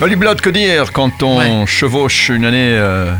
Holly Blood, que dire quand on chevauche une année euh,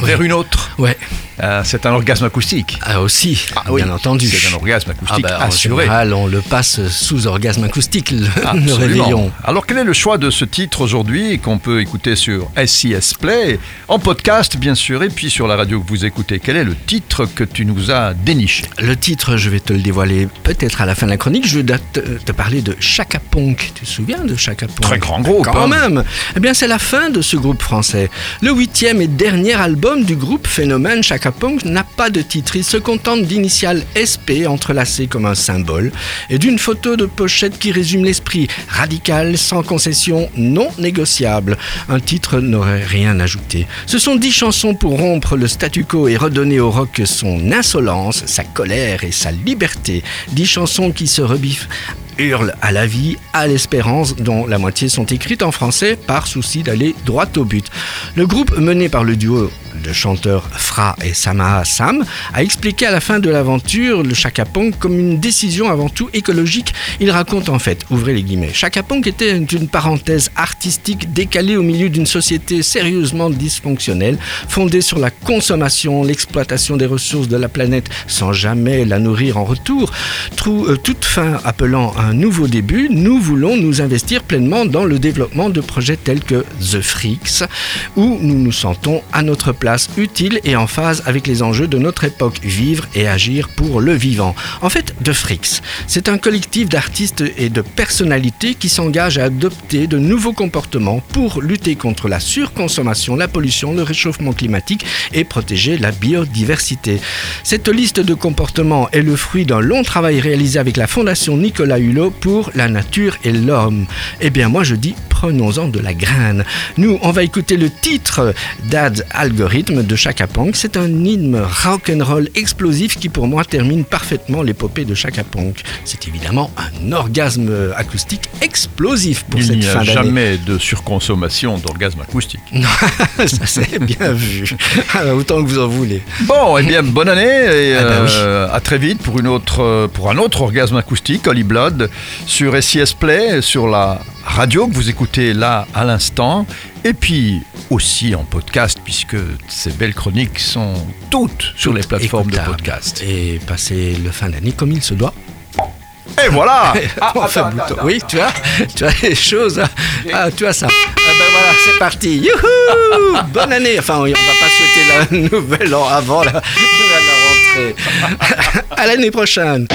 vers une autre? Ouais. Euh, c'est un orgasme acoustique. Ah aussi, Ah oui, bien entendu. C'est un orgasme acoustique Ah bah, en assuré. général, on le passe sous orgasme acoustique, le, réveillon. Alors quel est le choix de ce titre aujourd'hui qu'on peut écouter sur SIS Play, en podcast bien sûr, et puis sur la radio que vous écoutez? Quel est le titre que tu nous as déniché? Le titre, je vais te le dévoiler peut-être à la fin de la chronique. Je vais te, te parler de Chaka Ponk. Tu te souviens de Chaka Ponk Très grand groupe, Quand hein. même Eh bien, c'est la fin de ce groupe français. Le huitième et dernier album du groupe Phénomène Chaka Ponk n'a pas de titre. Il se contente d'initiales SP entrelacées comme un symbole et d'une photo de pochette qui résume l'esprit radical, sans concession, non négociable. Un titre n'aurait rien ajouté. Ce sont dix chansons pour rompre le statu quo et redonner au rock son insolence, sa colère et sa liberté. Dix chansons qui se rebiffent hurlent à la vie, à l'espérance, dont la moitié sont écrites en français par souci d'aller droit au but. Le groupe mené par le duo de chanteurs Fra et Samaha Sam a expliqué à la fin de l'aventure le Chaka Ponk comme une décision avant tout écologique. Il raconte en fait, ouvrez les guillemets, Chaka Ponk était une parenthèse artistique décalée au milieu d'une société sérieusement dysfonctionnelle, fondée sur la consommation, l'exploitation des ressources de la planète sans jamais la nourrir en retour. Trou- euh, toute fin appelant un nouveau début, nous voulons nous investir pleinement dans le développement de projets tels que The Freaks, où nous nous sentons à notre place utile et en phase avec les enjeux de notre époque, vivre et agir pour le vivant. En fait, The Freaks, c'est un collectif d'artistes et de personnalités qui s'engagent à adopter de nouveaux comportements pour lutter contre la surconsommation, la pollution, le réchauffement climatique et protéger la biodiversité. Cette liste de comportements est le fruit d'un long travail réalisé avec la Fondation Nicolas Hulot pour la nature et l'homme. Eh bien, moi je dis prenons-en de la graine. Nous, on va écouter le titre d'Ad Algorithm de Chaka Ponk. C'est un hymne rock'n'roll explosif qui pour moi termine parfaitement l'épopée de Chaka Ponk. C'est évidemment un orgasme acoustique explosif pour Il cette n'y fin a d'année. jamais de surconsommation d'orgasme acoustique. Ça c'est bien vu. Ah, Autant que vous en voulez. Bon, eh bien, bonne année et Ah bah oui. euh, à très vite pour, une autre, pour un autre orgasme acoustique, Holly Blood, sur SIS Play, sur la radio que vous écoutez là à l'instant, et puis aussi en podcast, puisque ces belles chroniques sont toutes sur les plateformes de podcast. Et passer le fin d'année comme il se doit. Et voilà Ah, Enfin, attends, bouton. attends, Oui, tu as, tu as les choses. hein. Ah, tu as ça. Ah ben voilà, c'est parti. Youhou Bonne année. Enfin, on va pas souhaiter la nouvelle an avant la, la rentrée. À l'année prochaine.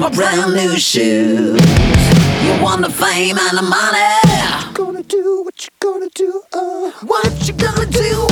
my brand new shoes. You want the fame and the money. Gonna do what you gonna do. Uh, what you gonna do?